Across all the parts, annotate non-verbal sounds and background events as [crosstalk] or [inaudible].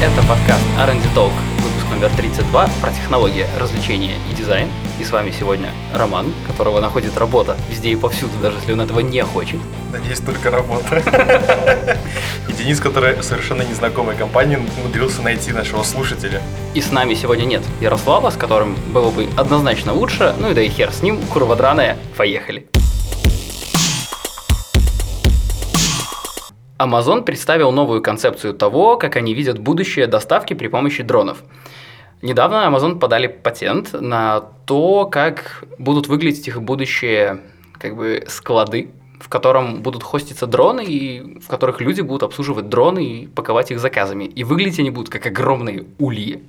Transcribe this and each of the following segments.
Это подкаст R&D Talk, выпуск номер 32 про технологии, развлечения и дизайн. И с вами сегодня Роман, которого находит работа везде и повсюду, даже если он этого не хочет. Надеюсь, только работа. И Денис, который совершенно незнакомой компании, умудрился найти нашего слушателя. И с нами сегодня нет Ярослава, с которым было бы однозначно лучше, ну и да и хер с ним, курва драная, поехали. Amazon представил новую концепцию того, как они видят будущее доставки при помощи дронов. Недавно Amazon подали патент на то, как будут выглядеть их будущие как бы склады, в котором будут хоститься дроны, и в которых люди будут обслуживать дроны и паковать их заказами. И выглядеть они будут как огромные ульи.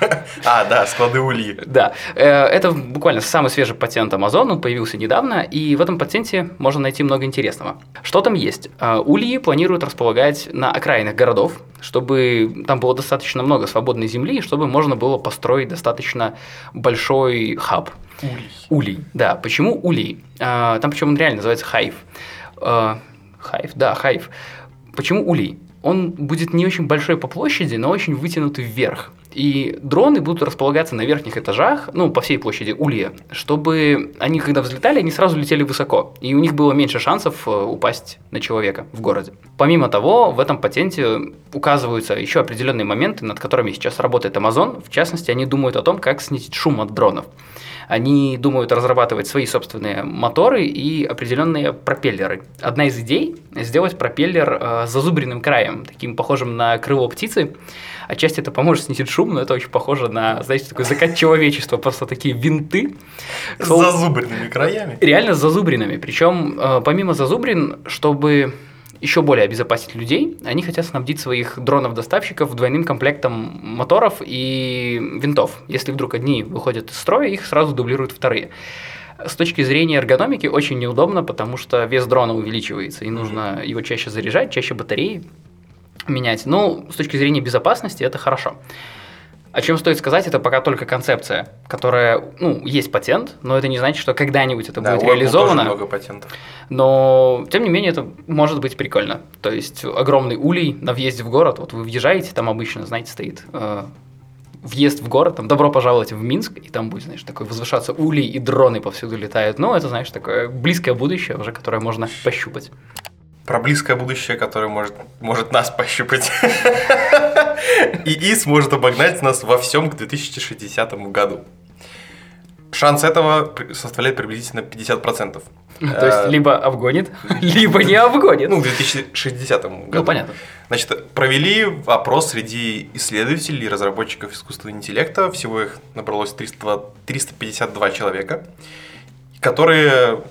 [laughs] А, да, склады ульи. Да, э, это буквально самый свежий патент Amazon, он появился недавно, и в этом патенте можно найти много интересного. Что там есть? Э, Ульи планируют располагать на окраинах городов, чтобы там было достаточно много свободной земли, чтобы можно было построить достаточно большой хаб. Улей. Улей, да. Почему улей? А, там причем он реально называется hive. А, хайв, да, hive. Почему улей? Он будет не очень большой по площади, но очень вытянутый вверх. И дроны будут располагаться на верхних этажах, ну, по всей площади улья, чтобы они, когда взлетали, они сразу летели высоко. И у них было меньше шансов э, упасть на человека в городе. Помимо того, в этом патенте указываются еще определенные моменты, над которыми сейчас работает Amazon. В частности, они думают о том, как снизить шум от дронов. Они думают разрабатывать свои собственные моторы и определенные пропеллеры. Одна из идей – сделать пропеллер э, с зазубренным краем, таким похожим на крыло птицы. Отчасти это поможет снизить шум, но это очень похоже на, знаете, такой закат человечества, просто такие винты. С зазубренными краями. Реально с зазубринами. Причем, э, помимо зазубрин, чтобы еще более обезопасить людей, они хотят снабдить своих дронов-доставщиков двойным комплектом моторов и винтов. Если вдруг одни выходят из строя, их сразу дублируют вторые. С точки зрения эргономики очень неудобно, потому что вес дрона увеличивается, и нужно его чаще заряжать, чаще батареи менять. Но с точки зрения безопасности это хорошо. О чем стоит сказать, это пока только концепция, которая, ну, есть патент, но это не значит, что когда-нибудь это Да, будет реализовано. тоже много патентов. Но, тем не менее, это может быть прикольно. То есть, огромный улей на въезде в город, вот вы въезжаете, там обычно, знаете, стоит э, въезд в город, там, добро пожаловать в Минск, и там будет, знаешь, такой возвышаться улей, и дроны повсюду летают. Ну, это, знаешь, такое близкое будущее уже, которое можно пощупать. Про близкое будущее, которое может, может нас пощупать. ИИ сможет обогнать нас во всем к 2060 году. Шанс этого составляет приблизительно 50%. То есть, Э, либо обгонит, либо не обгонит. Ну, к 2060 году. Ну, понятно. Значит, провели опрос среди исследователей и разработчиков искусственного интеллекта. Всего их набралось 302 352 человека, которые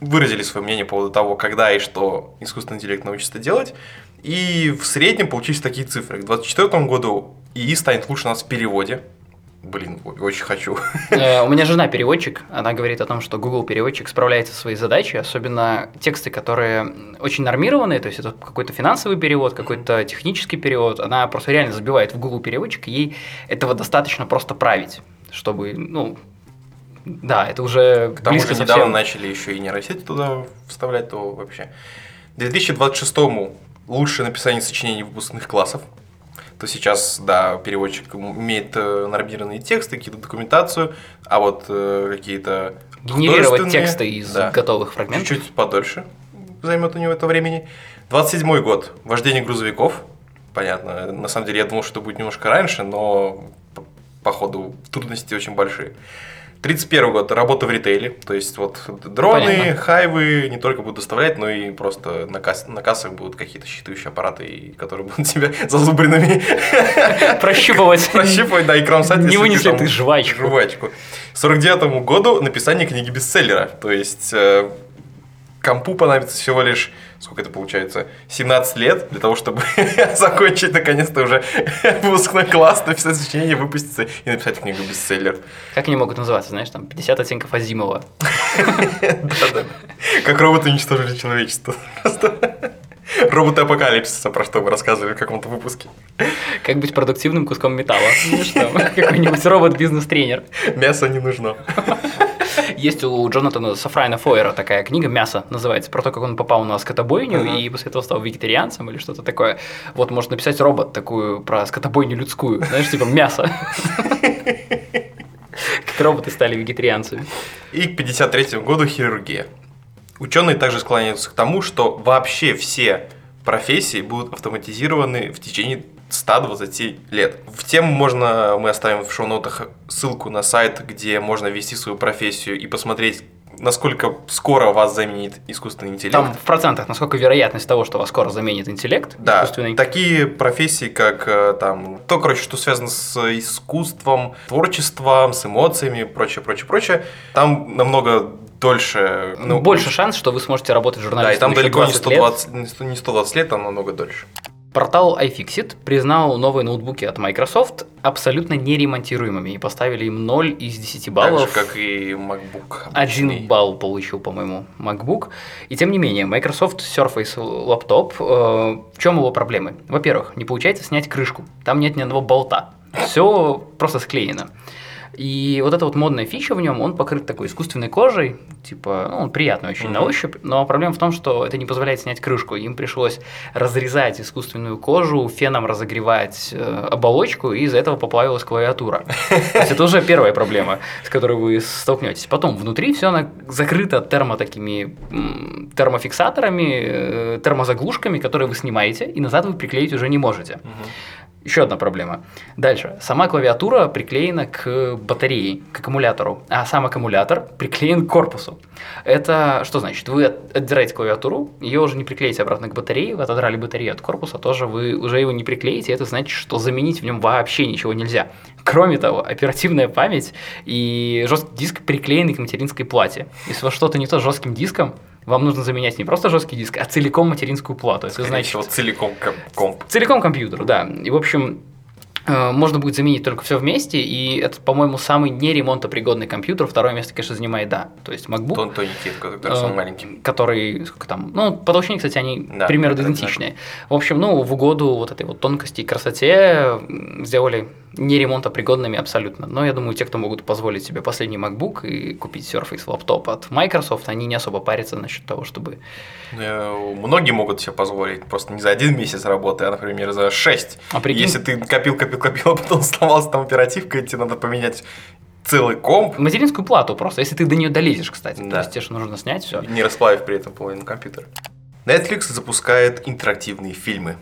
выразили свое мнение по поводу того, когда и что искусственный интеллект научится делать. И в среднем получились такие цифры. К 2024 году ИИ станет лучше нас в переводе. Блин, очень хочу. Э, У меня жена переводчик, она говорит о том, что Google переводчик справляется со своей задачей, особенно тексты, которые очень нормированные, то есть это какой-то финансовый перевод, какой-то технический перевод, она просто реально забивает в Google переводчик, и ей этого достаточно просто править, чтобы, ну, да, это уже К тому близко же недавно совсем. начали еще и нейросети туда вставлять, то вообще. К 2026 лучшее написание сочинений выпускных классов. То сейчас, да, переводчик умеет э, нормированные тексты, какие-то документацию, а вот э, какие-то Генерировать тексты из да, готовых фрагментов. чуть-чуть подольше займет у него это времени. 27 год. Вождение грузовиков. Понятно. На самом деле я думал, что это будет немножко раньше, но по- походу трудности очень большие. 31 год. Работа в ритейле. То есть вот дроны, Понятно. хайвы не только будут доставлять, но и просто на, касс- на кассах будут какие-то считывающие аппараты, которые будут [laughs] тебя зазубренными [laughs] Прощупывать. прощупывать, да, и кромсать. Не если вынесли ты жвачку. жвачку. 49 году написание книги бестселлера. То есть э, компу понадобится всего лишь, сколько это получается, 17 лет для того, чтобы [laughs] закончить наконец-то уже [laughs] выпускной класс, написать сочинение, выпуститься и написать книгу бестселлер. Как они могут называться, знаешь, там 50 оттенков Азимова. Да-да. Как роботы уничтожили человечество. Роботы апокалипсиса, про что мы рассказывали в каком-то выпуске. Как быть продуктивным куском металла. Какой-нибудь робот-бизнес-тренер. Мясо не нужно. Есть у Джонатана Сафрайна Фойера такая книга «Мясо» называется, про то, как он попал на скотобойню Ага. и после этого стал вегетарианцем или что-то такое. Вот может написать робот такую про скотобойню людскую, знаешь, типа мясо. Как роботы стали вегетарианцами. И к 53 году хирургия. Ученые также склоняются к тому, что вообще все профессии будут автоматизированы в течение 120 лет. В тему можно, мы оставим в шоу-нотах ссылку на сайт, где можно ввести свою профессию и посмотреть, насколько скоро вас заменит искусственный интеллект. Там в процентах, насколько вероятность того, что вас скоро заменит интеллект Да, искусственный. такие профессии, как э, там, то, короче, что связано с искусством, творчеством, с эмоциями, прочее, прочее, прочее, там намного дольше. ну, Больше шанс, что вы сможете работать Да, и журналистом там далеко не 20 лет. 120, не 100 не 120 лет, там намного дольше. Портал iFixit признал новые ноутбуки от Microsoft абсолютно неремонтируемыми и поставили им 0 из 10 баллов. Так же, как и MacBook. Один балл получил, по-моему, MacBook. И тем не менее, Microsoft Surface лаптоп, э, в чем его проблемы? Во-первых, не получается снять крышку. Там нет ни одного болта. Все просто склеено. И вот эта вот модная фича в нем, он покрыт такой искусственной кожей, типа, ну, он приятный очень на Мгм. ощупь, но проблема в том, что это не позволяет снять крышку. Им пришлось разрезать искусственную кожу, феном разогревать э, оболочку, и из-за этого поплавилась клавиатура. То есть это уже первая проблема, с которой вы столкнетесь. Потом внутри все закрыто термо такими термофиксаторами, э, термозаглушками, которые вы снимаете, и назад вы приклеить уже не можете. Еще одна проблема. Дальше. Сама клавиатура приклеена к батарее, к аккумулятору, а сам аккумулятор приклеен к корпусу. Это что значит? Вы от- отдираете клавиатуру, ее уже не приклеите обратно к батарее, вы отодрали батарею от корпуса, тоже вы уже его не приклеите, это значит, что заменить в нем вообще ничего нельзя. Кроме того, оперативная память и жесткий диск приклеены к материнской плате. Если у вас что-то не то с жестким диском, вам нужно заменять не просто жесткий диск, а целиком материнскую плату. Это значит, всего, целиком ком- комп. Целиком компьютер, да. И, в общем, э, можно будет заменить только все вместе, и это, по-моему, самый неремонтопригодный компьютер. Второе место, конечно, занимает, да. То есть MacBook, Тон тоненький, который самый э, маленький. который, сколько там, ну, по толщине, кстати, они Да, примерно идентичные. В общем, ну, в угоду вот этой вот тонкости и красоте м, сделали неремонтопригодными абсолютно. Но я думаю, те, кто могут позволить себе последний MacBook и купить Surface лаптоп от Microsoft, они не особо парятся насчет того, чтобы Э, Многие могут себе позволить просто не за один месяц работы, а, например, за шесть. А прикинь- Если ты копил, копил, копил, [laughs] а потом сломалась там оперативка, и тебе надо поменять целый комп, Материнскую плату просто, если ты до нее долезешь, кстати. То Да. есть тебе же нужно снять все. не расплавив при этом половину компьютера. Netflix запускает интерактивные фильмы.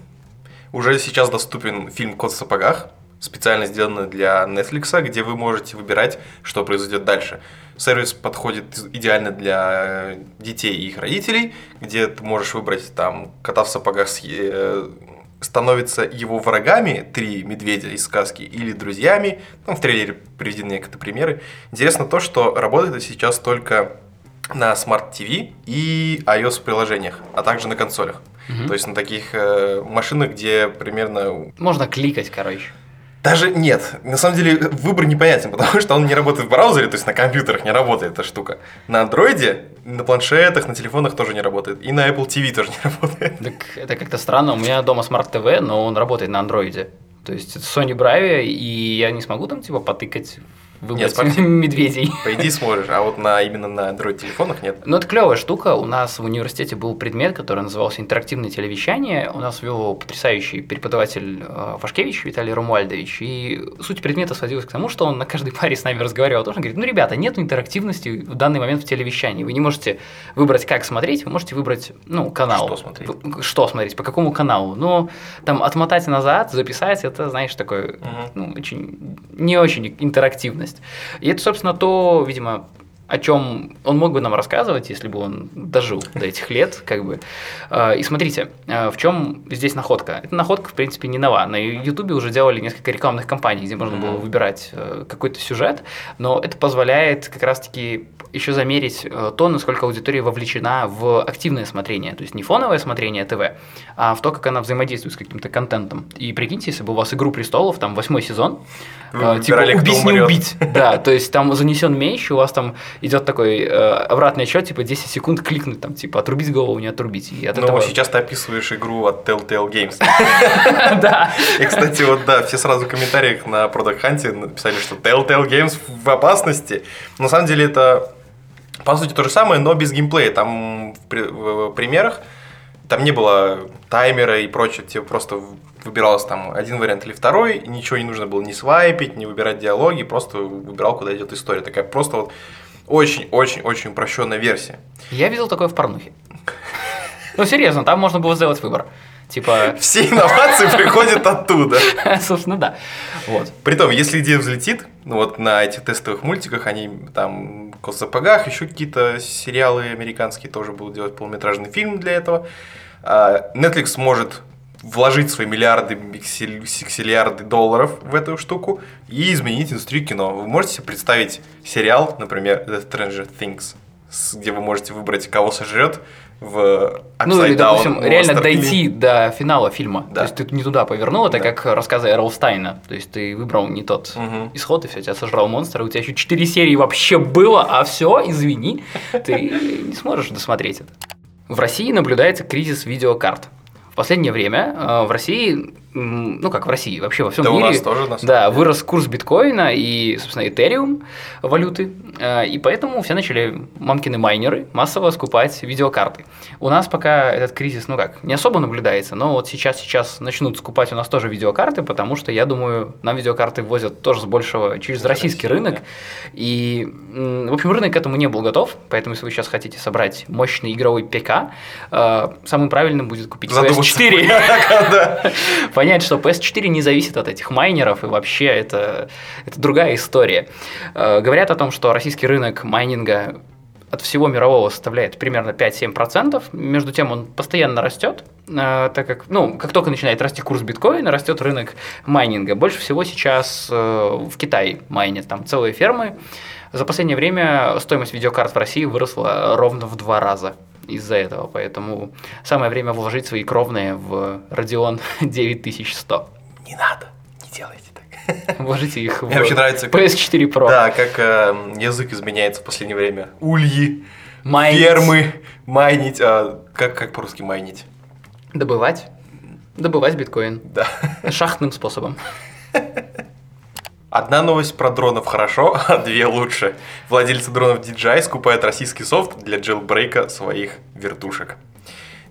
Уже сейчас доступен фильм «Кот в сапогах», специально сделанный для Netflix, где вы можете выбирать, что произойдет дальше. Сервис подходит идеально для детей и их родителей, где ты можешь выбрать там кота в сапогах с- э, становятся его врагами, три медведя из сказки, или друзьями. Там в трейлере приведены некоторые примеры. Интересно то, что работает это сейчас только на Smart TV и iOS приложениях, а также на консолях. Мгм. То есть на таких э, машинах, где примерно Можно кликать, короче. Даже нет, на самом деле выбор непонятен, [laughs] потому что он не работает в браузере, то есть на компьютерах не работает эта штука. На андроиде, на планшетах, на телефонах тоже не работает. И на Apple TV тоже не [laughs] работает. Так это как-то странно. У меня дома Smart TV, но он работает на андроиде. То есть это Sony Bravia, и я не смогу там типа потыкать, выбрать Нет, [laughs] медведей. По идее сможешь, а вот на именно на Android телефонах нет. Ну, это клевая штука. У нас в университете был предмет, который назывался интерактивное телевещание. У нас вел его потрясающий преподаватель э, Пашкевич Виталий Румуальдович. И суть предмета сводилась к тому, что он на каждой паре с нами разговаривал. о том, что говорит, ну, ребята, нет интерактивности в данный момент в телевещании. Вы не можете выбрать, как смотреть, вы можете выбрать, ну, канал. Что смотреть. Что смотреть, по какому каналу. Но там отмотать назад, записать, это, знаешь, такое, Мгм. ну, очень, не очень интерактивность. И это, собственно, то, видимо, о чем он мог бы нам рассказывать, если бы он дожил до этих лет, как бы. Э, И смотрите, э, в чем здесь находка? Эта находка, в принципе, не нова. На Ютубе уже делали несколько рекламных кампаний, где можно было выбирать э, какой-то сюжет, но это позволяет как раз-таки еще замерить э, то, насколько аудитория вовлечена в активное смотрение, то есть не фоновое смотрение ТВ, а в то, как она взаимодействует с каким-то контентом. И прикиньте, если бы у вас «Игру престолов», там восьмой сезон, Вы типа убить, не убить. Да, то есть там занесен меч, у вас там идет такой э, обратный отчет, типа 10 секунд кликнуть, там, типа отрубить голову, не отрубить. И от Ну, этого... сейчас ты описываешь игру от Telltale Games. [laughs] Да. И, кстати, вот да, все сразу в комментариях на Product Hunt написали, что Telltale Games в опасности. На самом деле это По сути, то же самое, но без геймплея. Там в, при- в примерах там не было таймера и прочее. Тебе просто выбирался там один вариант или второй. Ничего не нужно было ни свайпить, ни выбирать диалоги. Просто выбирал, куда идет история. Такая просто вот очень-очень-очень упрощенная версия. Я видел такое в порнухе. Ну, серьезно, там можно было сделать выбор. Типа, Все инновации приходят оттуда. [laughs] собственно, да. Вот. Притом, если идея взлетит, ну вот на этих тестовых мультиках, они там в СПГах, еще какие-то сериалы американские тоже будут делать полнометражный фильм для этого. А Netflix может вложить свои миллиарды, сексиллиарды долларов в эту штуку и изменить индустрию кино. Вы можете себе представить сериал, например, The Stranger Things, где вы можете выбрать, кого сожрет в Ну, или, Upside Down допустим, реально или- дойти до финала фильма. Да. То есть ты не туда повернул, это Да. как рассказы Эрлстайна. То есть ты выбрал не тот Мгм. исход, и все, тебя сожрал монстр, и у тебя еще 4 серии вообще было, а все, извини, ты не сможешь досмотреть это. В России наблюдается кризис видеокарт. В последнее время э, в России, ну как в России, вообще во всем Да у мире, нас тоже, на да, деле. вырос курс биткоина и, собственно, этериум валюты, э, и поэтому все начали мамкины майнеры массово скупать видеокарты. У нас пока этот кризис, ну как, не особо наблюдается, но вот сейчас, сейчас начнут скупать у нас тоже видеокарты, потому что, я думаю, нам видеокарты возят тоже с большего через российский России, рынок, да. и, в общем, рынок к этому не был готов, поэтому если вы сейчас хотите собрать мощный игровой ПК, э, самым правильным будет купить Задуматься. PS4. [laughs] Понять, что PS4 не зависит от этих майнеров, и вообще это, это другая история. Э, Говорят о том, что российский рынок майнинга от всего мирового составляет примерно 5-7%. Между тем он постоянно растет, э, так как, ну, как только начинает расти курс биткоина, растет рынок майнинга. Больше всего сейчас э, в Китае майнят, там целые фермы. За последнее время стоимость видеокарт в России выросла ровно в два раза из-за этого, поэтому самое время вложить свои кровные в Radeon [laughs] 9100. Не надо, не делайте так. [laughs] Вложите их в Мне вообще нравится, как- PS4 Pro. Да, как э, язык изменяется в последнее время. Ульи, Майнить. фермы, майнить. а, как, как по-русски майнить? Добывать. Добывать биткоин. Да. Шахтным способом. [laughs] Одна новость про дронов хорошо, [laughs] а две лучше. Владельцы дронов DJI скупают российский софт для джелбрейка своих вертушек.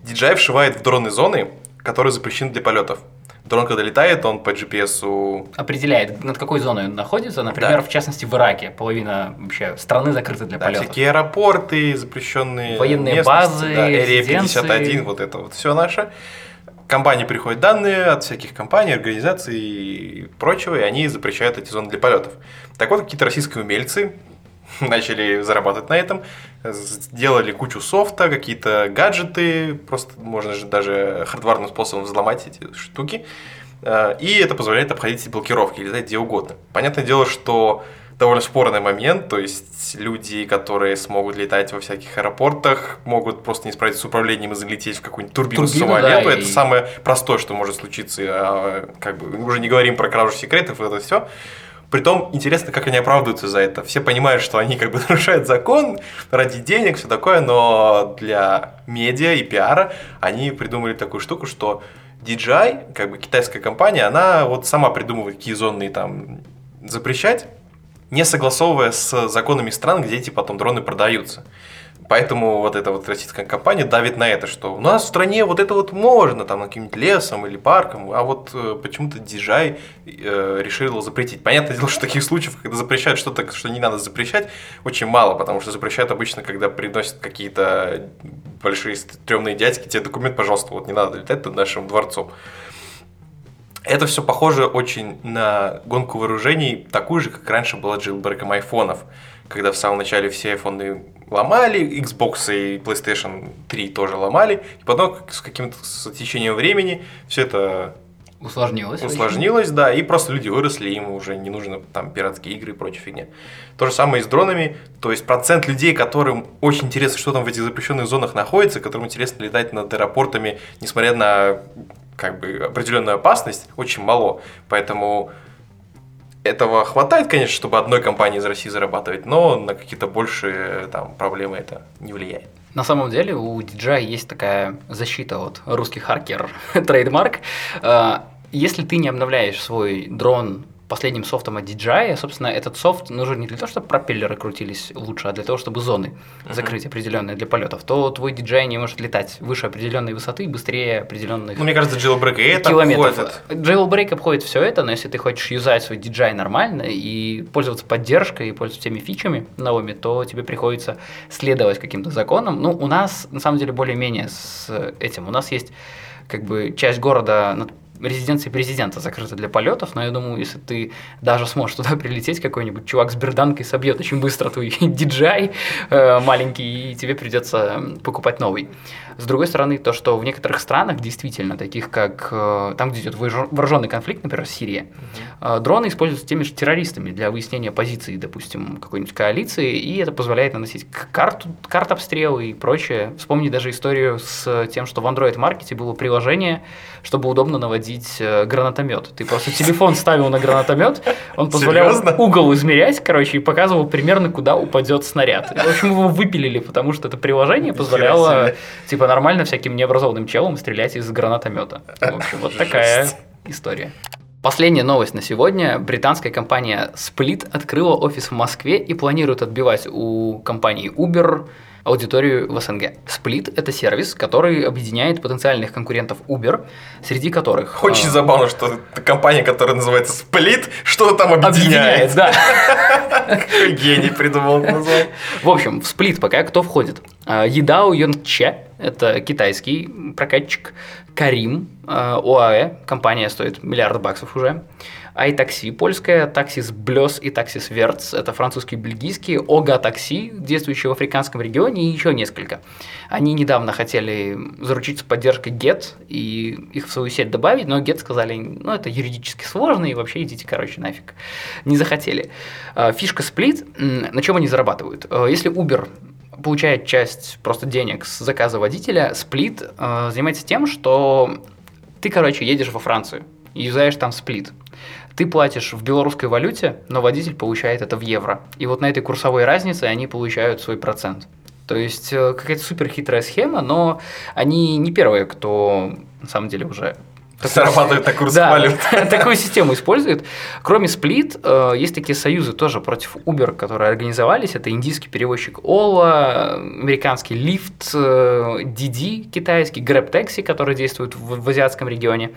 DJI вшивает в дроны зоны, которые запрещены для полетов. Дрон, когда летает, он по GPS Определяет, над какой зоной он находится. Например, Да. в частности, в Ираке. Половина вообще страны закрыта для Да, полетов. всякие аэропорты, запрещенные Военные базы, да, резиденции. 51, вот это вот все наше. Компании приходят данные от всяких компаний, организаций и прочего, и они запрещают эти зоны для полетов. Так вот, какие-то российские умельцы [laughs] начали зарабатывать на этом, сделали кучу софта, какие-то гаджеты, просто можно же даже хардварным способом взломать эти штуки, Э, и это позволяет обходить эти блокировки, летать где угодно. Понятное дело, что довольно спорный момент, то есть люди, которые смогут летать во всяких аэропортах, могут просто не справиться с управлением и залететь в какую-нибудь турбину, Турбину, самолета. да, это и- самое простое, что может случиться. а, Как бы мы уже не говорим про кражу секретов и это все. Притом интересно, как они оправдываются за это. Все понимают, что они как бы [laughs] нарушают закон ради денег, все такое, но для медиа и пиара они придумали такую штуку, что DJI, как бы китайская компания, она вот сама придумывает, какие зоны там запрещать, не согласовывая с законами стран, где эти потом дроны продаются. Поэтому вот эта вот российская компания давит на это, что у нас в стране вот это вот можно, там, каким-нибудь лесом или парком, а вот э, почему-то DJI э, решила запретить. Понятное дело, что таких случаев, когда запрещают что-то, что не надо запрещать, очень мало, потому что запрещают обычно, когда приносят какие-то большие стрёмные дядьки, тебе документ, пожалуйста, вот не надо летать над нашим дворцом. Это все похоже очень на гонку вооружений, такую же, как раньше было джилбреком айфонов, когда в самом начале все айфоны ломали, Xbox и PlayStation 3 тоже ломали, и потом с каким-то течением времени все это Усложнилось. очень. усложнилось, да, и просто люди выросли, им уже не нужно там пиратские игры и прочая фигня. То же самое и с дронами, то есть процент людей, которым очень интересно, что там в этих запрещенных зонах находится, которым интересно летать над аэропортами, несмотря на как бы определенную опасность, очень мало. Поэтому этого хватает, конечно, чтобы одной компании из России зарабатывать, но на какие-то большие там проблемы это не влияет. На самом деле у DJI есть такая защита от русских хакеров, [laughs] trademark. Если ты не обновляешь свой дрон последним софтом от DJI. Собственно, этот софт нужен не для того, чтобы пропеллеры крутились лучше, а для того, чтобы зоны uh-huh. закрыть определенные для полетов. То твой DJI не может летать выше определенной высоты, быстрее определенных Ну, мне кажется, jailbreak и это километров. обходит. Jailbreak обходит все это, но если ты хочешь юзать свой DJI нормально и пользоваться поддержкой, и пользоваться теми фичами новыми, то тебе приходится следовать каким-то законам. Ну, у нас, на самом деле, более-менее с этим. У нас есть как бы часть города над резиденции президента закрыта для полетов, но я думаю, если ты даже сможешь туда прилететь, какой-нибудь чувак с берданкой собьет очень быстро твой [laughs] DJI э, маленький, и тебе придется покупать новый. С другой стороны, то, что в некоторых странах, действительно, таких как э, там, где идет вооруженный конфликт, например, Сирия, uh-huh. дроны используются теми же террористами для выяснения позиции, допустим, какой-нибудь коалиции, и это позволяет наносить карту, карт обстрелы и прочее. Вспомни даже историю с тем, что в Android-маркете было приложение, чтобы удобно наводить э, гранатомет. Ты просто телефон ставил на гранатомет, он позволял Серьезно? угол измерять, короче, и показывал примерно, куда упадет снаряд. И, в общем, его выпилили, потому что это приложение позволяло, типа, типа нормально всяким необразованным челом стрелять из гранатомета. В общем, вот такая история. Последняя новость на сегодня. Британская компания Split открыла офис в Москве и планирует отбивать у компании Uber аудиторию в СНГ. Split – это сервис, который объединяет потенциальных конкурентов Uber, среди которых… Очень э, забавно, что компания, которая называется Split, что там объединяет. Объединяет, да. Гений придумал название. В общем, в Split пока кто входит? А, Едау Йонче – это китайский прокатчик. Карим, э, ОАЭ, компания стоит миллиард баксов уже iTaxi польская, Taxis Блёс и Taxis Верц, это французские и бельгийские, Ога Такси, действующие в африканском регионе, и еще несколько. Они недавно хотели заручиться поддержкой Get и их в свою сеть добавить, но Get сказали, ну это юридически сложно, и вообще идите, короче, нафиг. Не захотели. А, фишка Split, на чем они зарабатывают? А, если Uber получает часть просто денег с заказа водителя, Split а, занимается тем, что ты, короче, едешь во Францию и юзаешь там сплит. Ты платишь в белорусской валюте, но водитель получает это в евро. И вот на этой курсовой разнице они получают свой процент. То есть э, какая-то супер хитрая схема, но они не первые, кто на самом деле уже [laughs] Зарабатывает такую да, [laughs] такую систему использует. Кроме Split, э, есть такие союзы тоже против Uber, которые организовались. Это индийский перевозчик Ola, американский Lyft, э, Didi китайский, Grab Taxi, который действует в, в азиатском регионе.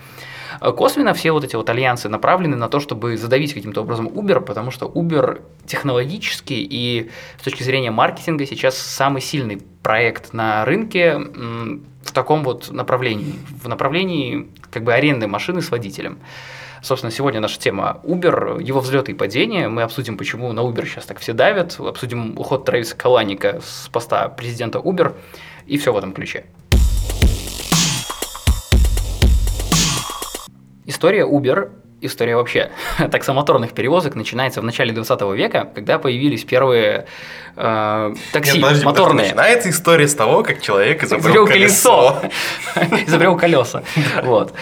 Э, косвенно все вот эти вот альянсы направлены на то, чтобы задавить каким-то образом Uber, потому что Uber технологически и с точки зрения маркетинга сейчас самый сильный проект на рынке в таком вот направлении, в направлении как бы аренды машины с водителем. Собственно, сегодня наша тема Uber, его взлеты и падения. Мы обсудим, почему на Uber сейчас так все давят, обсудим уход Трэвиса Каланика с поста президента Uber и все в этом ключе. История Uber история вообще [laughs] таксомоторных перевозок начинается в начале 20 века, когда появились первые э, такси Нет, подожди, моторные. Подожди, начинается история с того, как человек изобрел, колесо. [laughs] изобрел колеса. Вот.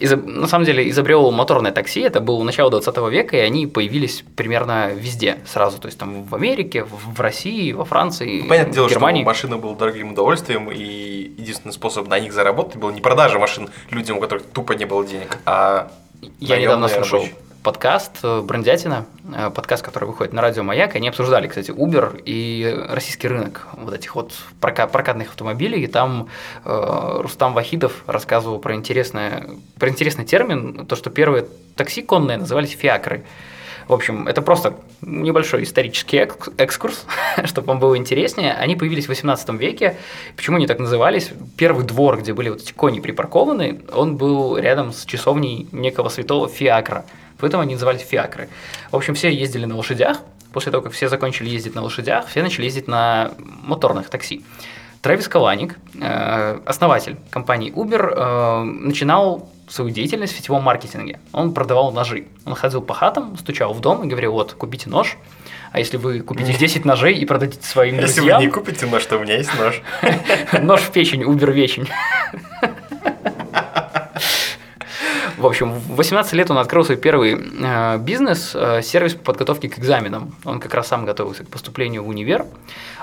На самом деле изобрел моторное такси, это было начало 20 века, и они появились примерно везде сразу. То есть там в Америке, в России, во Франции, Понятное дело, Германии. что машина была дорогим удовольствием, и единственный способ на них заработать был не продажа машин людям, у которых тупо не было денег, а я недавно слушал рабочий. подкаст э, «Брендятина», э, подкаст, который выходит на радио «Маяк». Они обсуждали, кстати, Uber и российский рынок вот этих вот прокатных автомобилей. И там э, Рустам Вахидов рассказывал про, интересное, про интересный термин, то, что первые такси конные назывались «фиакры». В общем, это просто небольшой исторический экскурс, [laughs] чтобы вам было интереснее. Они появились в 18 веке. Почему они так назывались? Первый двор, где были вот эти кони припаркованы, он был рядом с часовней некого святого Фиакра. Поэтому они назывались Фиакры. В общем, все ездили на лошадях. После того, как все закончили ездить на лошадях, все начали ездить на моторных такси. Трэвис Каланик, э, основатель компании Uber, э, начинал свою деятельность в сетевом маркетинге. Он продавал ножи. Он ходил по хатам, стучал в дом и говорил, вот, купите нож, а если вы купите 10 ножей и продадите своим если друзьям... Если вы не купите нож, то у меня есть нож. [laughs] Нож в печень, Uber вечен. В общем, в 18 лет он открыл свой первый э, бизнес, э, сервис по подготовке к экзаменам. Он как раз сам готовился к поступлению в универ.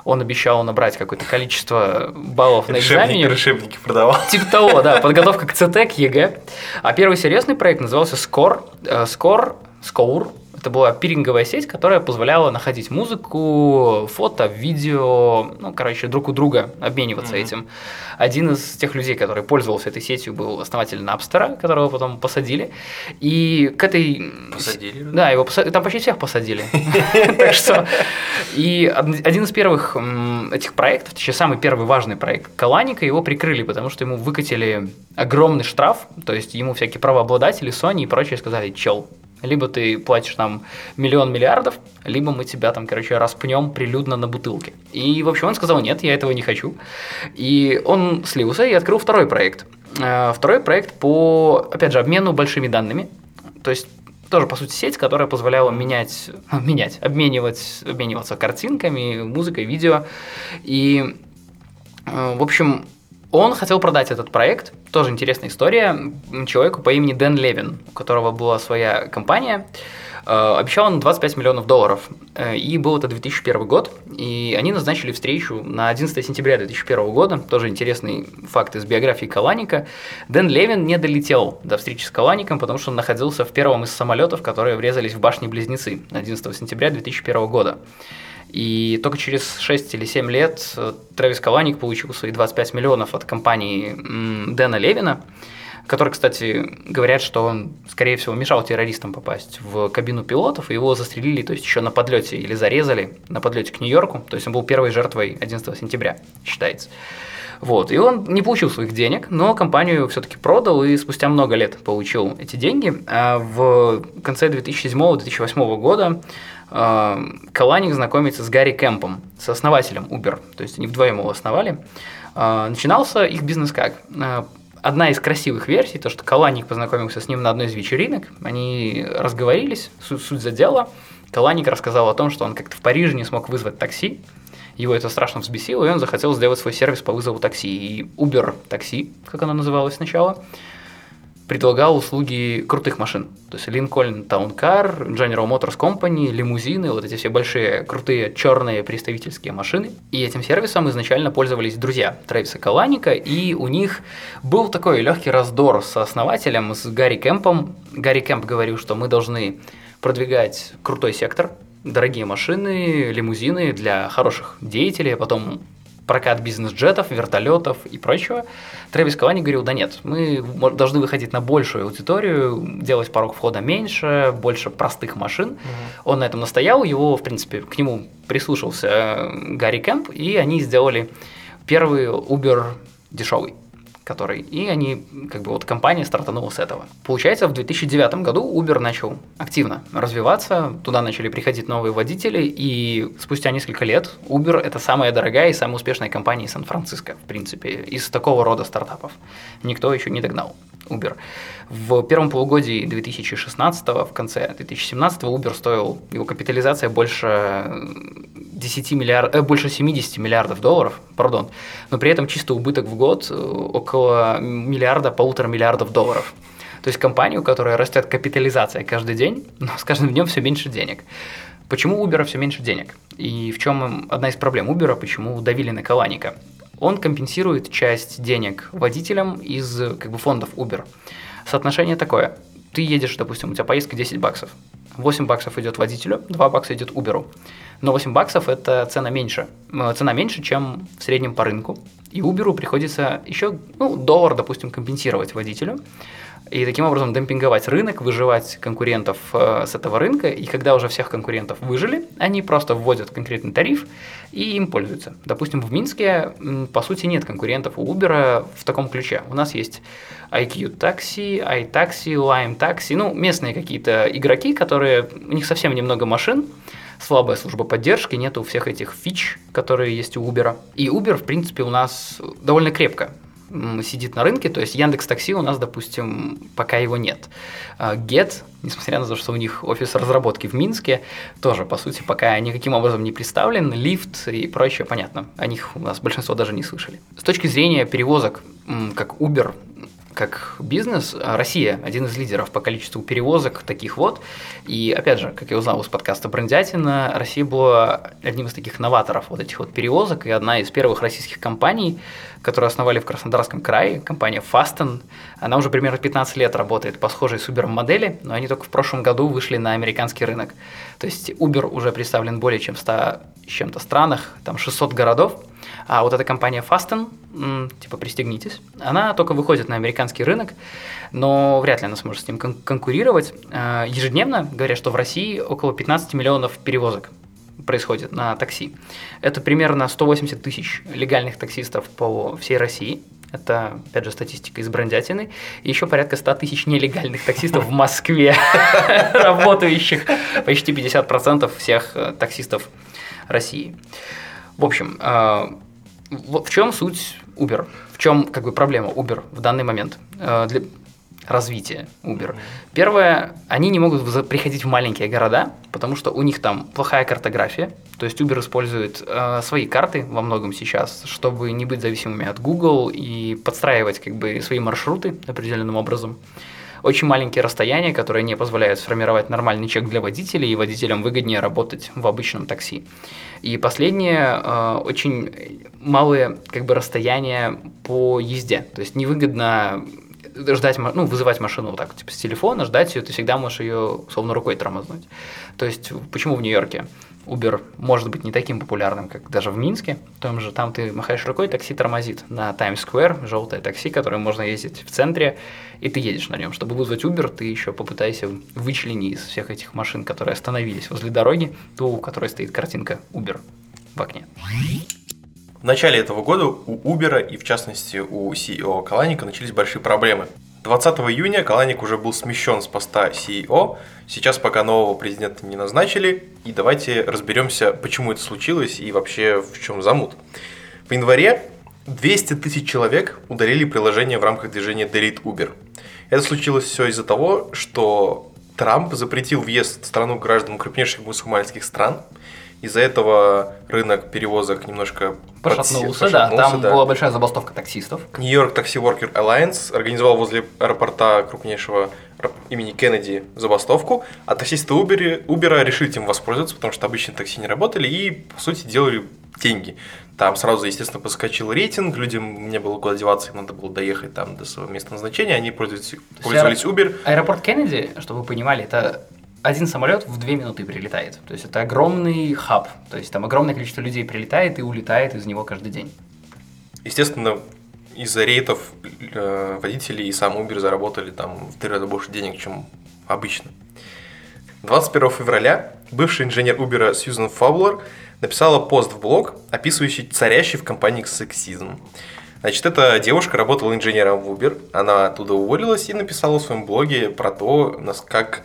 Он обещал набрать какое-то количество баллов на экзамене. Решебники продавал. Типа того, да, подготовка к ЦТ, к ЕГЭ. А первый серьезный проект назывался Scour. Scour Scour. Это была пиринговая сеть, которая позволяла находить музыку, фото, видео, ну, короче, друг у друга обмениваться mm-hmm. этим. Один из тех людей, который пользовался этой сетью, был основатель Напстера, которого потом посадили. И к этой... Посадили? Да, его посадили. Там почти всех посадили. [laughs] Так что... И один из первых этих проектов, точнее, самый первый важный проект Каланика, его прикрыли, потому что ему выкатили огромный штраф, то есть ему всякие правообладатели, Sony и прочие сказали, чел, либо ты платишь нам миллион миллиардов, либо мы тебя там, короче, распнем прилюдно на бутылке. И, в общем, он сказал, нет, я этого не хочу. И он слился и открыл второй проект. Э, второй проект по, опять же, обмену большими данными. То есть тоже, по сути, сеть, которая позволяла менять, [laughs] менять, обменивать, обмениваться картинками, музыкой, видео. И, э, в общем, он хотел продать этот проект, тоже интересная история, человеку по имени Дэн Левин, у которого была своя компания. Э, обещал он 25 миллионов долларов. Э, и был это 2001 год. И они назначили встречу на 11 сентября 2001 года. Тоже интересный факт из биографии Каланика. Дэн Левин не долетел до встречи с Калаником, потому что он находился в первом из самолетов, которые врезались в башни-близнецы 11 сентября 2001 года. И только через 6 или 7 лет э, Трэвис Каланик получил свои 25 миллионов от компании Дэна Левина, который, кстати, говорят, что он, скорее всего, мешал террористам попасть в кабину пилотов, и его застрелили, то есть еще на подлете или зарезали на подлете к Нью-Йорку, то есть он был первой жертвой 11 сентября, считается. Вот. И он не получил своих денег, но компанию все-таки продал и спустя много лет получил эти деньги. А в конце 2007-2008 года Каланик знакомится с Гарри Кэмпом, с основателем Uber, то есть они вдвоем его основали. А, начинался их бизнес как? А, одна из красивых версий, то, что Каланик познакомился с ним на одной из вечеринок, они разговорились, суть, суть за дело. Каланик рассказал о том, что он как-то в Париже не смог вызвать такси, его это страшно взбесило, и он захотел сделать свой сервис по вызову такси. И Uber такси, как оно называлось сначала, предлагал услуги крутых машин. То есть Lincoln Town Car, General Motors Company, лимузины, вот эти все большие крутые черные представительские машины. И этим сервисом изначально пользовались друзья Трэвиса Каланика, и у них был такой легкий раздор с основателем, с Гарри Кемпом. Гарри Кемп говорил, что мы должны продвигать крутой сектор, дорогие машины, лимузины для хороших деятелей, а потом прокат бизнес-джетов, вертолетов и прочего. Трэвис Калани говорил, да нет, мы должны выходить на большую аудиторию, делать порог входа меньше, больше простых машин. Угу. Он на этом настоял, его, в принципе, к нему прислушался э, Гарри Кэмп, и они сделали первый Uber дешевый который... И они, как бы вот компания стартанула с этого. Получается, в 2009 году Uber начал активно развиваться, туда начали приходить новые водители, и спустя несколько лет Uber – это самая дорогая и самая успешная компания Сан-Франциско, в принципе, из такого рода стартапов. Никто еще не догнал. Uber. В первом полугодии 2016, в конце 2017 Uber стоил, его капитализация больше 10 миллиард, э, больше 70 миллиардов долларов, пардон, но при этом чисто убыток в год э, около миллиарда, полутора миллиардов долларов. То есть компания, у которой растет капитализация каждый день, [laughs] но с каждым днем все меньше денег. Почему у Uber все меньше денег? И в чем одна из проблем Uber, почему давили на Каланика? Он компенсирует часть денег водителям из как бы, фондов Uber. Соотношение такое. Ты едешь, допустим, у тебя поездка 10 баксов. 8 баксов идет водителю, 2 бакса идет Uber. Но 8 баксов – это цена меньше. Э, цена меньше, чем в среднем по рынку. И Uber приходится еще ну, доллар, допустим, компенсировать водителю и таким образом демпинговать рынок, выживать конкурентов э, с этого рынка, и когда уже всех конкурентов выжили, они просто вводят конкретный тариф и им пользуются. Допустим, в Минске, по сути, нет конкурентов у Uber в таком ключе. У нас есть IQ Taxi, iTaxi, Lime Taxi, ну, местные какие-то игроки, которые, у них совсем немного машин, слабая служба поддержки, нету всех этих фич, которые есть у Uber. И Uber, в принципе, у нас довольно крепко сидит на рынке, то есть Яндекс Такси у нас, допустим, пока его нет. А, Get, несмотря на то, что у них офис разработки в Минске, тоже, по сути, пока никаким образом не представлен, лифт и прочее, понятно, о них у нас большинство даже не слышали. С точки зрения перевозок, как Uber, как бизнес, Россия один из лидеров по количеству перевозок таких вот. И опять же, как я узнал из подкаста Брендятина, Россия была одним из таких новаторов вот этих вот перевозок и одна из первых российских компаний, которую основали в Краснодарском крае, компания Fasten. Она уже примерно 15 лет работает по схожей с Uber модели, но они только в прошлом году вышли на американский рынок. То есть Uber уже представлен более чем в 100 с чем-то странах, там 600 городов. А вот эта компания Fasten, типа пристегнитесь, она только выходит на американский рынок, но вряд ли она сможет с ним кон- конкурировать. А, ежедневно говорят, что в России около 15 миллионов перевозок происходит на такси. Это примерно 180 тысяч легальных таксистов по всей России. Это, опять же, статистика из брендятины. И еще порядка 100 тысяч нелегальных таксистов в Москве, [laughs] работающих почти 50% всех э, таксистов России. В общем, э, в чем суть Uber? В чем как бы проблема Uber в данный момент? Э, для, развития Uber. Первое, они не могут приходить в маленькие города, потому что у них там плохая картография. То есть Uber использует э, свои карты во многом сейчас, чтобы не быть зависимыми от Google и подстраивать как бы свои маршруты определенным образом. Очень маленькие расстояния, которые не позволяют сформировать нормальный чек для водителей, и водителям выгоднее работать в обычном такси. И последнее, э, очень малые как бы расстояния по езде. То есть невыгодно ждать, ну, вызывать машину вот так, типа, с телефона, ждать ее, ты всегда можешь ее, условно, рукой тормознуть. То есть, почему в Нью-Йорке Uber может быть не таким популярным, как даже в Минске, в том же, там ты махаешь рукой, такси тормозит на Times Square, желтое такси, которое можно ездить в центре, и ты едешь на нем. Чтобы вызвать Uber, ты еще попытайся вычлени из всех этих машин, которые остановились возле дороги, ту, у которой стоит картинка Uber в окне. В начале этого года у Uber и в частности у CEO Каланика начались большие проблемы. 20 июня Каланик уже был смещен с поста CEO, сейчас пока нового президента не назначили, и давайте разберемся, почему это случилось и вообще в чем замут. В январе 200 тысяч человек удалили приложение в рамках движения Delete Uber. Это случилось все из-за того, что Трамп запретил въезд в страну граждан крупнейших мусульманских стран – из-за этого рынок перевозок немножко пошатнулся, подсе... да. Там да. была большая забастовка таксистов. Нью-Йорк Taxi Worker Alliance организовал возле аэропорта крупнейшего имени Кеннеди забастовку, а таксисты Uber, Uber решили этим воспользоваться, потому что обычно такси не работали и, по сути, делали деньги. Там сразу, естественно, подскочил рейтинг, людям не было куда деваться, им надо было доехать там до своего места назначения, они пользовались, пользовались Uber. Аэропорт Кеннеди, чтобы вы понимали, это один самолет в две минуты прилетает. То есть это огромный хаб. То есть там огромное количество людей прилетает и улетает из него каждый день. Естественно, из-за рейтов э, водители и сам Uber заработали там в три раза больше денег, чем обычно. 21 февраля бывший инженер Uber Сьюзен Фаблер написала пост в блог, описывающий царящий в компании сексизм. Значит, эта девушка работала инженером в Uber, она оттуда уволилась и написала в своем блоге про то, как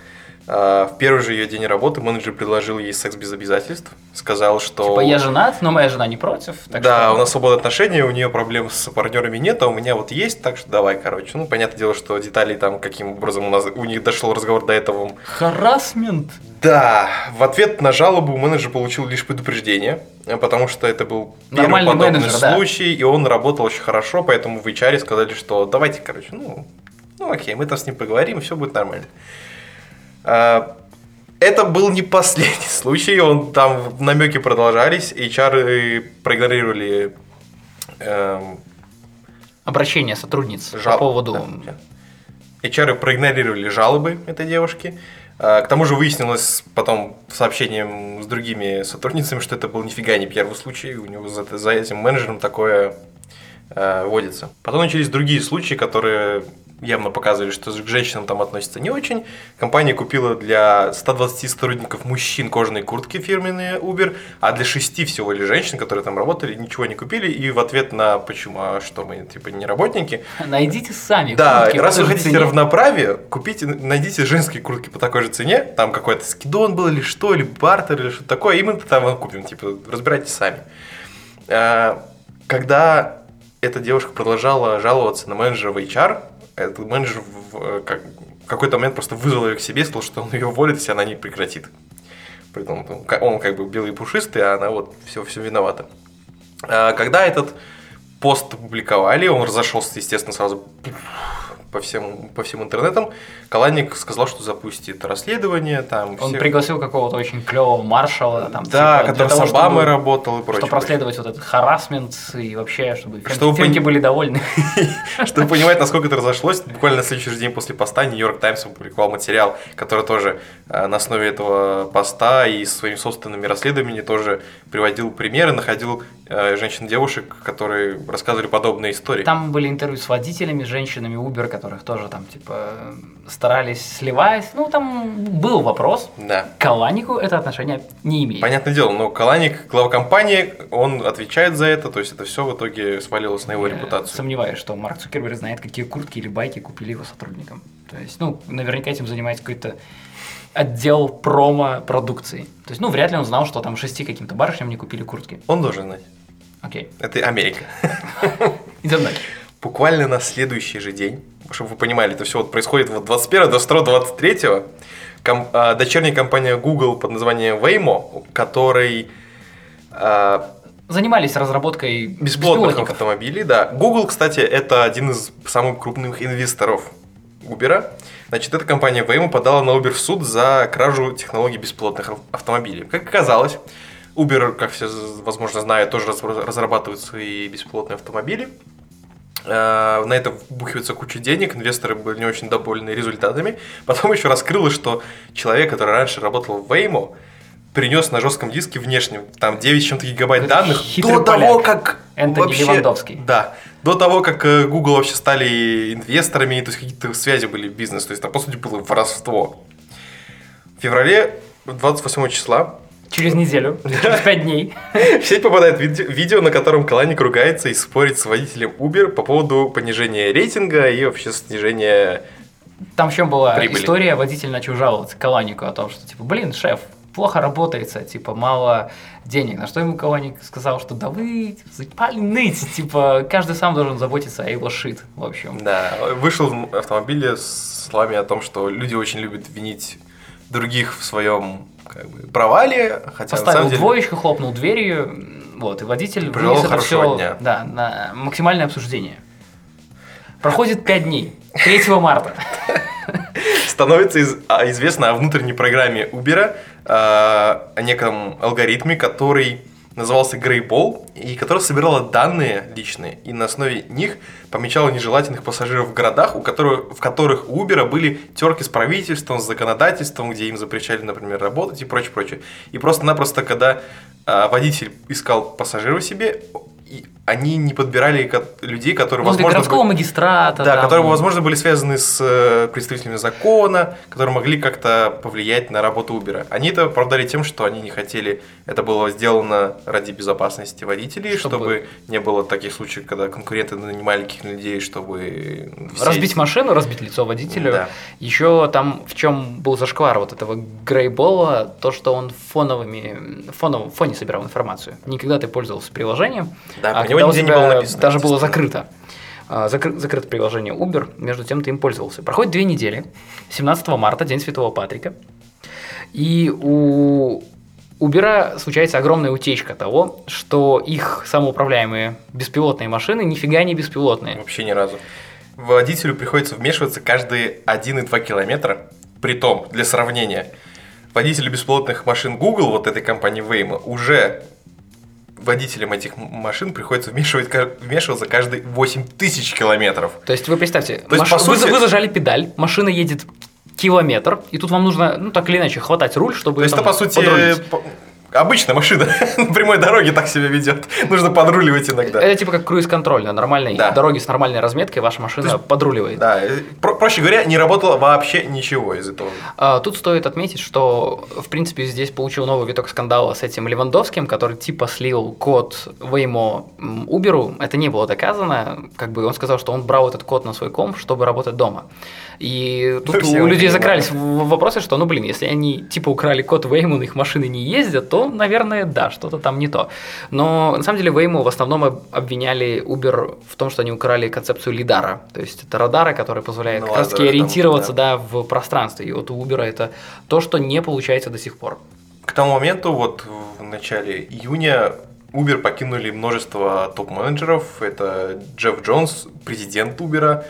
в первый же ее день работы менеджер предложил ей секс без обязательств. Сказал, что... Типа я женат, но моя жена не против. да, что... у нас свободные отношения, у нее проблем с партнерами нет, а у меня вот есть, так что давай, короче. Ну, понятное дело, что детали там, каким образом у нас у них дошел разговор до этого. Харасмент? Да, в ответ на жалобу менеджер получил лишь предупреждение, потому что это был первый Нормальный подобный менеджер, случай, да. и он работал очень хорошо, поэтому в HR сказали, что давайте, короче, ну, ну окей, мы там с ним поговорим, и все будет нормально. А, это был не последний [laughs] случай, он там намеки продолжались, HR проигнорировали эм, обращение сотрудниц жал... по поводу... Да. HR проигнорировали жалобы этой девушки. А, к тому же выяснилось потом сообщением с другими сотрудницами, что это был нифига не первый случай, у него за, за этим менеджером такое э, водится. Потом начались другие случаи, которые явно показывали, что к женщинам там относятся не очень. Компания купила для 120 сотрудников мужчин кожаные куртки фирменные Uber, а для 6 всего лишь женщин, которые там работали, ничего не купили. И в ответ на почему, а что мы типа не работники. Найдите сами Да, куртки раз вы хотите цене. равноправие, купите, найдите женские куртки по такой же цене. Там какой-то скидон был или что, или бартер, или что-то такое, и мы там купим. Типа, разбирайтесь сами. А, когда эта девушка продолжала жаловаться на менеджера в HR, этот менеджер в, как, в какой-то момент просто вызвал ее к себе, сказал, что он ее уволит, если она не прекратит. Притом он как бы белый и пушистый, а она вот все, все виновата. А когда этот пост опубликовали, он разошелся, естественно, сразу по всем, по всем интернетам. Каланик сказал, что запустит расследование. Там Он все- пригласил какого-то очень клевого маршала, там, Да, типа, который того, с Обамой чтобы- работал и прочее. Чтобы расследовать вот этот харасмент и вообще, чтобы Чтобы фемки пон- были довольны. [laughs] Чтобы понимать, насколько это разошлось, буквально на следующий день после поста Нью-Йорк Таймс опубликовал материал, который тоже э, на основе этого поста и своими собственными расследованиями тоже приводил примеры, находил э, женщин-девушек, которые рассказывали подобные истории. Там были интервью с водителями, женщинами Uber, которых тоже там, типа, старались сливать. Ну, там был вопрос. Да. К Каланику это отношение не имеет. Понятное дело, но Каланик, глава компании, он отвечает за это, то есть это все в итоге свалилось на его Я репутацию. Сомневаюсь, что Марк Цукерберг знает, какие куртки или байки купили его сотрудникам. То есть, ну, наверняка этим занимается какой-то отдел промо-продукции. То есть, ну, вряд ли он знал, что там шести каким-то барышням не купили куртки. Он должен знать. Окей, Это Америка. идем дальше. Буквально на следующий же день, чтобы вы понимали, это все вот происходит вот 21, 22, 23 ком- а, дочерняя компания Google под названием Waymo, который а, Занимались разработкой беспилотников. автомобилей, да. Google, кстати, это один из самых крупных инвесторов Uber. Значит, эта компания Waymo подала на Uber в суд за кражу технологий беспилотных ав- автомобилей. Как оказалось, Uber, как все, возможно, знают, тоже раз- разрабатывает свои беспилотные автомобили. Э, На это вбухивается куча денег, инвесторы были не очень довольны результатами. Потом еще раскрылось, что человек, который раньше работал в Waymo, принес на жестком диске внешнем, там 9 с чем-то гигабайт Это данных, до того, поляк. как Энтони Левандовский. Да, до того, как э, Google вообще стали инвесторами, то есть какие-то связи были в бизнес, то есть там, по сути, было воровство. В феврале 28 числа Через неделю, [laughs] через пять дней. в сеть попадает виде- видео, на котором Каланик ругается и спорит с водителем Uber по поводу понижения рейтинга и вообще снижения... Там в чем была Прибыли. история, водитель начал жаловаться Каланику о том, что, типа, блин, шеф, плохо работается, типа, мало денег. На что ему Каланик сказал, что да вы типа, ныть, типа, каждый сам должен заботиться о его шит, в общем. Да, вышел в автомобиле с словами о том, что люди очень любят винить других в своем как бы, провале, хотя Поставил деле... двоечку, хлопнул дверью, вот, и водитель Пожелал вынес это всё, дня. да, на максимальное обсуждение. Проходит пять дней, 3 марта. становится из- а, известно о внутренней программе Uber, а, о неком алгоритме, который назывался Greyball, и который собирала данные личные, и на основе них помечала нежелательных пассажиров в городах, у которых, в которых у Uber были терки с правительством, с законодательством, где им запрещали, например, работать и прочее, прочее. И просто-напросто, когда а, водитель искал пассажиров себе, и они не подбирали людей, которые, Ну, возможно, городского бы- магистрата. да, там. которые, возможно, были связаны с э, представителями закона, которые могли как-то повлиять на работу Uber. Они это оправдали тем, что они не хотели, это было сделано ради безопасности водителей, Чтобы- чтобы, не было таких случаев, когда конкуренты нанимали каких-то людей, чтобы... все Разбить машину, разбить лицо водителю. Да. Еще там в чем был зашквар вот этого грейбола, то, что он фоновыми, фоновом фоне собирал информацию. Никогда ты пользовался приложением, Да, а когда у тебя было написано, даже было закрыто. А, закры- закрыто приложение Uber, между тем ты им пользовался. Проходит две недели, 17 марта, День Святого Патрика, и у Uber случается огромная утечка того, что их самоуправляемые беспилотные машины нифига не беспилотные. Вообще ни разу. Водителю приходится вмешиваться каждые 1,2 километра. Притом, для сравнения, водители беспилотных машин Google, вот этой компании Waymo, уже водителям этих машин приходится вмешивать, вмешиваться каждые 8 тысяч километров. То есть вы представьте, То есть, маш- по вы, сути- вы зажали педаль, машина едет километр, и тут вам нужно, ну так или иначе, хватать руль, чтобы То есть это, по сути, подрулить. Обычная машина [laughs] на прямой дороге так себя ведет. Нужно подруливать иногда. Это типа как круиз-контроль на нормальной Да. дороге с нормальной разметкой, ваша машина То есть- подруливает. Да, э, про- проще говоря, не работало вообще ничего из этого. А, Тут стоит отметить, что, в принципе, здесь получил новый виток скандала с этим Левандовским, который типа слил код Waymo Uber. Это не было доказано. Как бы он сказал, что он брал этот код на свой комп, чтобы работать дома. И тут Ну, у людей закрались вопросы, что, ну, блин, если они типа украли код Waymo, их машины не ездят, то, наверное, да, что-то там не то. Но на самом деле Waymo в основном об- обвиняли Uber в том, что они украли концепцию лидара. То есть это радары, которые позволяют Ну, как раз таки лазеры там, ориентироваться да. да, в пространстве. И вот у Uber это то, что не получается до сих пор. К тому моменту, вот в начале июня, Uber покинули множество топ-менеджеров. Это Джефф Джонс, президент Uber,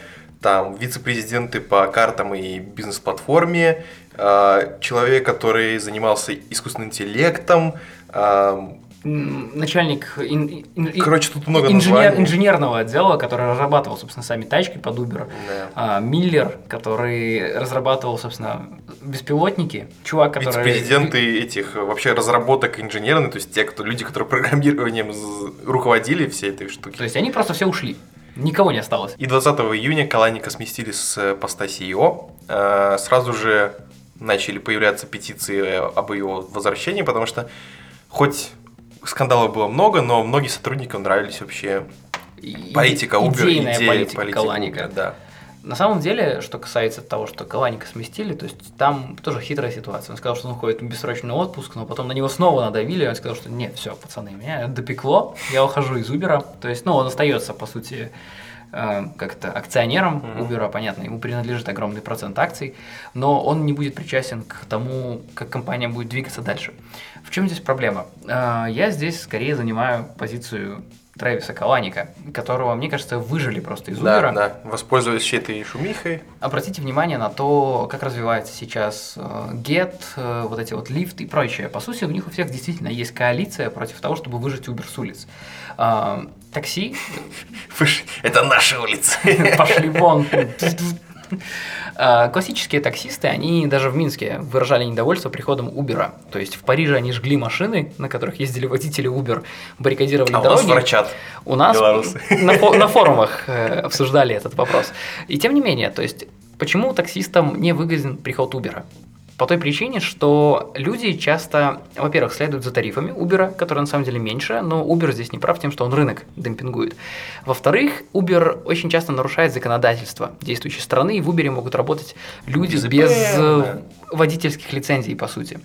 там вице-президенты по картам и бизнес-платформе, э, человек, который занимался искусственным интеллектом, э, начальник ин, ин, Короче, тут много инженер, инженерного отдела, который разрабатывал, собственно, сами тачки под Uber. Да. А, Миллер, который разрабатывал, собственно, беспилотники. Чувак, который... Вице-президенты этих вообще разработок инженерных, то есть те, кто, люди, которые программированием руководили всей этой штуки. То есть они просто все ушли. Никого не осталось. И 20 июня Каланика сместили с поста CEO. Э, сразу же начали появляться петиции об его возвращении, потому что хоть скандалов было много, но многим сотрудникам нравились вообще политика Uber, идея политика, политика Каланика. Uber, да. На самом деле, что касается того, что Каланика сместили, то есть там тоже хитрая ситуация. Он сказал, что он уходит в бессрочный отпуск, но потом на него снова надавили, и он сказал, что нет, все, пацаны, меня допекло, я ухожу из Uber. То есть, ну, он остается, по сути, э, как то акционером. Uber, понятно, ему принадлежит огромный процент акций, но он не будет причастен к тому, как компания будет двигаться дальше. В чем здесь проблема? Э, Я здесь скорее занимаю позицию Трэвиса Каланика, которого, мне кажется, выжили просто из Да, Uber. да, воспользуясь всей этой шумихой. Обратите внимание на то, как развивается сейчас э, Get, э, вот эти вот лифты и прочее. По сути, у них у всех действительно есть коалиция против того, чтобы выжить Uber с улиц. А, Такси, [laughs] Это наша улица. [laughs] пошли вон. [laughs] А, Классические таксисты, они даже в Минске выражали недовольство приходом Uber. То есть в Париже они жгли машины, на которых ездили водители Uber, баррикадировали А у нас дороги. врачат. У нас Белорусы. на, на форумах э, обсуждали этот вопрос. И тем не менее, то есть, почему таксистам не выгоден приход Uber? По той причине, что люди часто, во-первых, следуют за тарифами Uber, которые на самом деле меньше, но Uber здесь не прав тем, что он рынок демпингует. Во-вторых, Uber очень часто нарушает законодательство действующей страны, и в Uber могут работать люди Без без, э, водительских лицензий, по сути.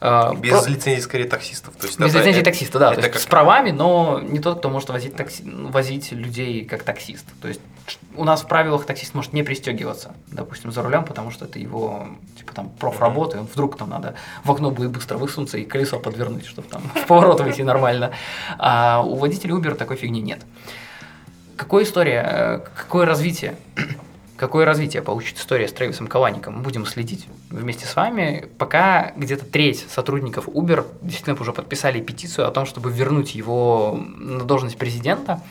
Э, Без про- лицензии скорее таксистов. То есть без это- лицензии это- таксиста, да. это то есть как- с правами, но не тот, кто может возить, такси, возить людей как таксист. То есть у нас в правилах таксист может не пристегиваться, допустим, за рулем, потому что это его типа там профработа, вдруг там надо в окно будет быстро высунуться и колесо подвернуть, чтобы там [laughs] в поворот выйти нормально. А у водителей Uber такой фигни нет. Какая история, э, какое развитие? Какое развитие получит история с Трэвисом Калаником? Мы будем следить вместе с вами. Пока где-то треть сотрудников Uber действительно уже подписали петицию о том, чтобы вернуть его на должность президента.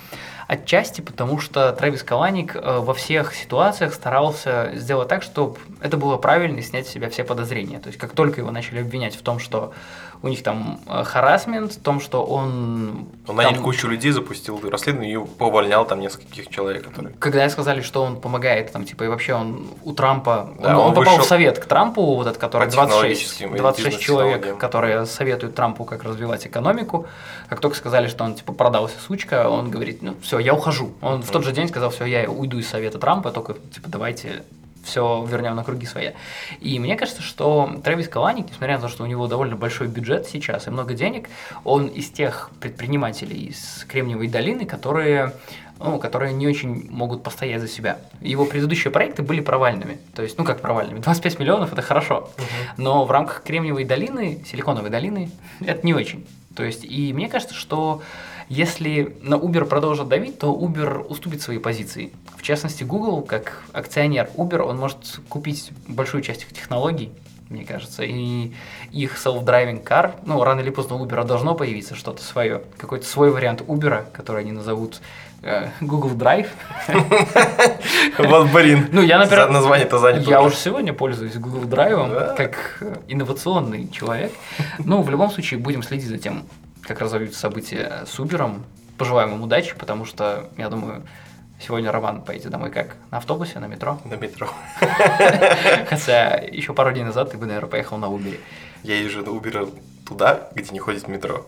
Отчасти потому, что Трэвис Каланик э, во всех ситуациях старался сделать так, чтобы это было правильно и снять с себя все подозрения. То есть, как только его начали обвинять в том, что у них там э, харасмент, в том, что он... Он нанял там- кучу людей, запустил расследование и повольнял там нескольких человек, которые... когда сказали, что он помогает, там, типа, и вообще он у Трампа, Да, он, он он попал в совет к Трампу, вот этот, который по 26, технологическим и 26 человек, которые советуют Трампу, как развивать экономику. Как только сказали, что он, типа, продался, сучка, он говорит, ну, все, я ухожу. Он в тот же день сказал, все, я уйду из совета Трампа, только, типа, давайте все вернем на круги своя. И мне кажется, что Трэвис Каланик, несмотря на то, что у него довольно большой бюджет сейчас и много денег, он из тех предпринимателей из Кремниевой долины, которые ну, которые не очень могут постоять за себя. Его предыдущие проекты были провальными. То есть, ну как провальными? 25 миллионов это хорошо. Но в рамках Кремниевой долины, Силиконовой долины, это не очень. То есть, и мне кажется, что если на Uber продолжат давить, то Uber уступит свои позиции. В частности, Google, как акционер Uber, он может купить большую часть их технологий, мне кажется, и их self-driving car, ну, рано или поздно у Uber должно появиться что-то свое, какой-то свой вариант Uber, который они назовут э, Google Drive. [laughs] Вот, блин. Ну, я, например, Название-то занято. я уже. сегодня пользуюсь Google Drive как инновационный человек. Ну, в любом случае, будем следить за тем, как разовьются события с Uber. Пожелаем им удачи, потому что, я думаю, сегодня Роман поедет домой как? На автобусе, на метро? На метро. [laughs] Хотя еще пару дней назад ты бы, наверное, поехал на Uber. Я езжу на Uber туда, где не ходит метро.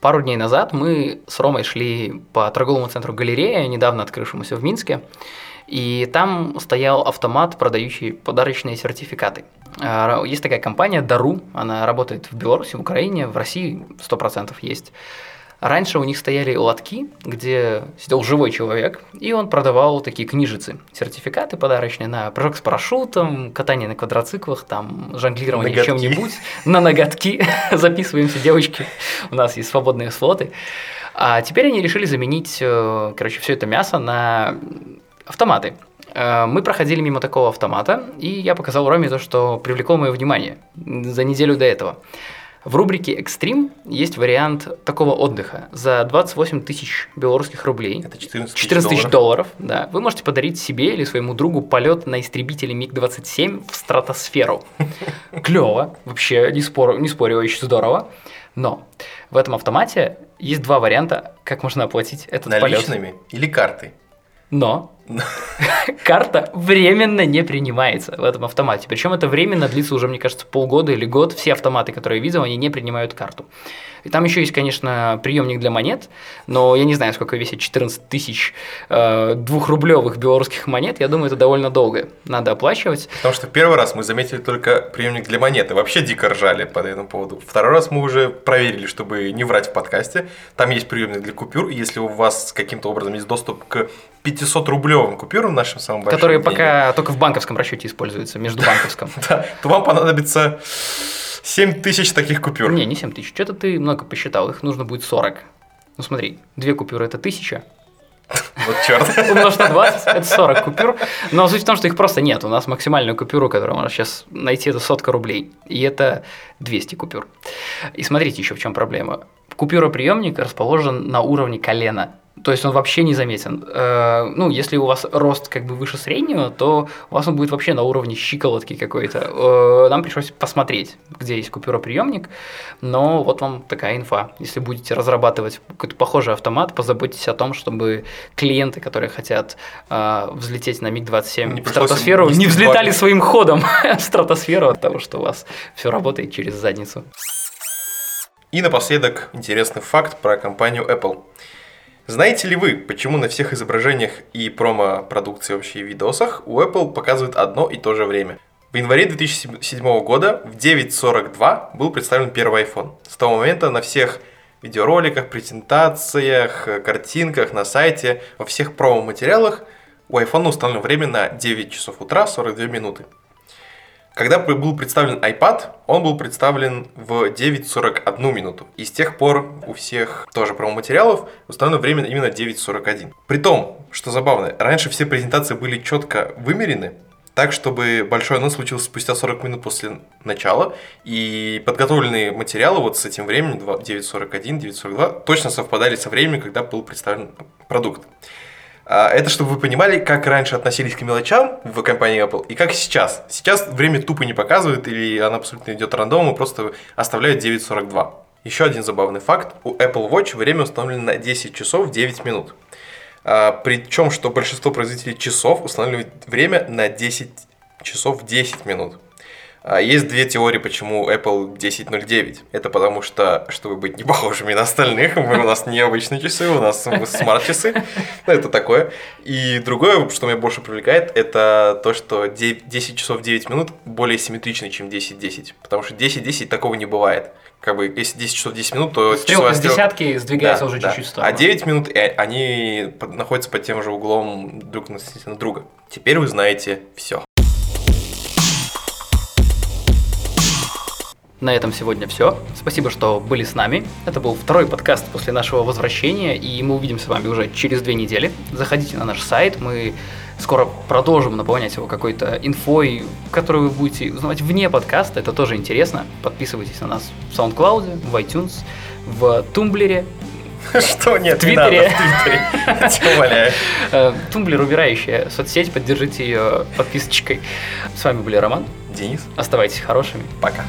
Пару дней назад мы с Ромой шли по торговому центру галерея, недавно открывшемуся в Минске, и там стоял автомат, продающий подарочные сертификаты. А, Есть такая компания Дару, она работает в Беларуси, в Украине, в России 100% есть. Раньше у них стояли лотки, где сидел живой человек, и он продавал такие книжицы, сертификаты подарочные на прыжок с парашютом, катание на квадроциклах, там, жонглирование Ноготки. чем-нибудь, на ноготки. [laughs] Записываемся, девочки, у нас есть свободные слоты. А теперь они решили заменить, э, короче, все это мясо на автоматы. Э, Мы проходили мимо такого автомата, и я показал Роме то, что привлекло мое внимание за неделю до этого. В рубрике «Экстрим» есть вариант такого отдыха. За 28 тысяч белорусских рублей Это 14 тысяч 14 тысяч долларов. долларов, да. Вы можете подарить себе или своему другу полет на истребителе МиГ-27 в стратосферу. [laughs] Клево, вообще, не спорю, не спорю, очень здорово. Но в этом автомате есть два варианта, как можно оплатить этот полет. Наличными или картой? Но [laughs] карта временно не принимается в этом автомате. Причем это временно длится уже, мне кажется, полгода или год. Все автоматы, которые я видел, они не принимают карту. И там еще есть, конечно, приемник для монет, но я не знаю, сколько весит 14 тысяч э, двухрублевых белорусских монет. Я думаю, это довольно долго. Надо оплачивать. Потому что первый раз мы заметили только приемник для монеты. Вообще дико ржали по этому поводу. Второй раз мы уже проверили, чтобы не врать в подкасте. Там есть приемник для купюр. И если у вас каким-то образом есть доступ к 500-рублевым купюрам, нашим самым большим которые пока только в банковском расчете используются, междубанковском. [laughs] да, то вам понадобится 7 тысяч таких купюр. Не, не 7 тысяч. Что-то ты много посчитал, их нужно будет 40. Ну смотри, две купюры это тысяча, Вот черт. умножь на 20, это 40 купюр. Но суть в том, что их просто нет. У нас максимальную купюру, которую можно сейчас найти, это сотка рублей. И это 200 купюр. И смотрите еще в чем проблема. Купюроприемник расположен на уровне колена. То есть он вообще не заметен. Э, Ну, если у вас рост как бы выше среднего, то у вас он будет вообще на уровне щиколотки какой-то. Э, Нам пришлось посмотреть, где есть купюроприемник. Но вот вам такая инфа. Если будете разрабатывать какой-то похожий автомат, позаботьтесь о том, чтобы клиенты, которые хотят э, взлететь на МиГ-27 Не в стратосферу, не взлетали баги. своим ходом [laughs] в стратосферу от того, что у вас все работает через задницу. И напоследок интересный факт про компанию Apple. Знаете ли вы, почему на всех изображениях и промо-продукции вообще видосах у Apple показывают одно и то же время? В январе 2007 года в 9.42 был представлен первый iPhone. С того момента на всех видеороликах, презентациях, картинках, на сайте, во всех промо-материалах у iPhone установлено время на 9 часов утра 42 минуты. Когда был представлен iPad, он был представлен в 9.41 минуту. И с тех пор у всех тоже промо-материалов установлено время именно 9.41. При том, что забавно, раньше все презентации были четко вымерены, так, чтобы большой анонс случился спустя 40 минут после начала, и подготовленные материалы вот с этим временем, 2 9.41, 9.42, точно совпадали со временем, когда был представлен продукт. А, Это чтобы вы понимали, как раньше относились к мелочам в компании Apple и как сейчас. Сейчас время тупо не показывают или она абсолютно идет рандомом и просто оставляют 9.42. Еще один забавный факт. У Apple Watch время установлено на 10 часов 9 минут. Причем, что большинство производителей часов устанавливают время на 10 часов 10 минут. А, Есть две теории, почему Apple 10.09. Это потому что, чтобы быть не похожими на остальных, мы, у нас не обычные часы, у нас смарт-часы. Ну, это такое. И другое, что меня больше привлекает, это то, что 9 10 часов 9 минут более симметричны, чем 10.10. Потому что 10.10 такого не бывает. Как бы, если 10 часов 10 минут, то Стрелка с десятки сдвигается Да, уже да. чуть-чуть в А сторону. 9 минут, э, они находятся под тем же углом друг относительно друга. Теперь вы знаете все. На этом сегодня все. Спасибо, что были с нами. Это был второй подкаст после нашего возвращения, и мы увидимся с вами уже через две недели. Заходите на наш сайт, мы скоро продолжим наполнять его какой-то инфой, которую вы будете узнавать вне подкаста. Это тоже интересно. Подписывайтесь на нас в SoundCloud, в iTunes, в Тумблере. Что? Нет, в Твиттере. Э, Тумблер умирающая соцсеть, поддержите ее подписочкой. С вами были Роман. Денис, Оставайтесь хорошими. пока.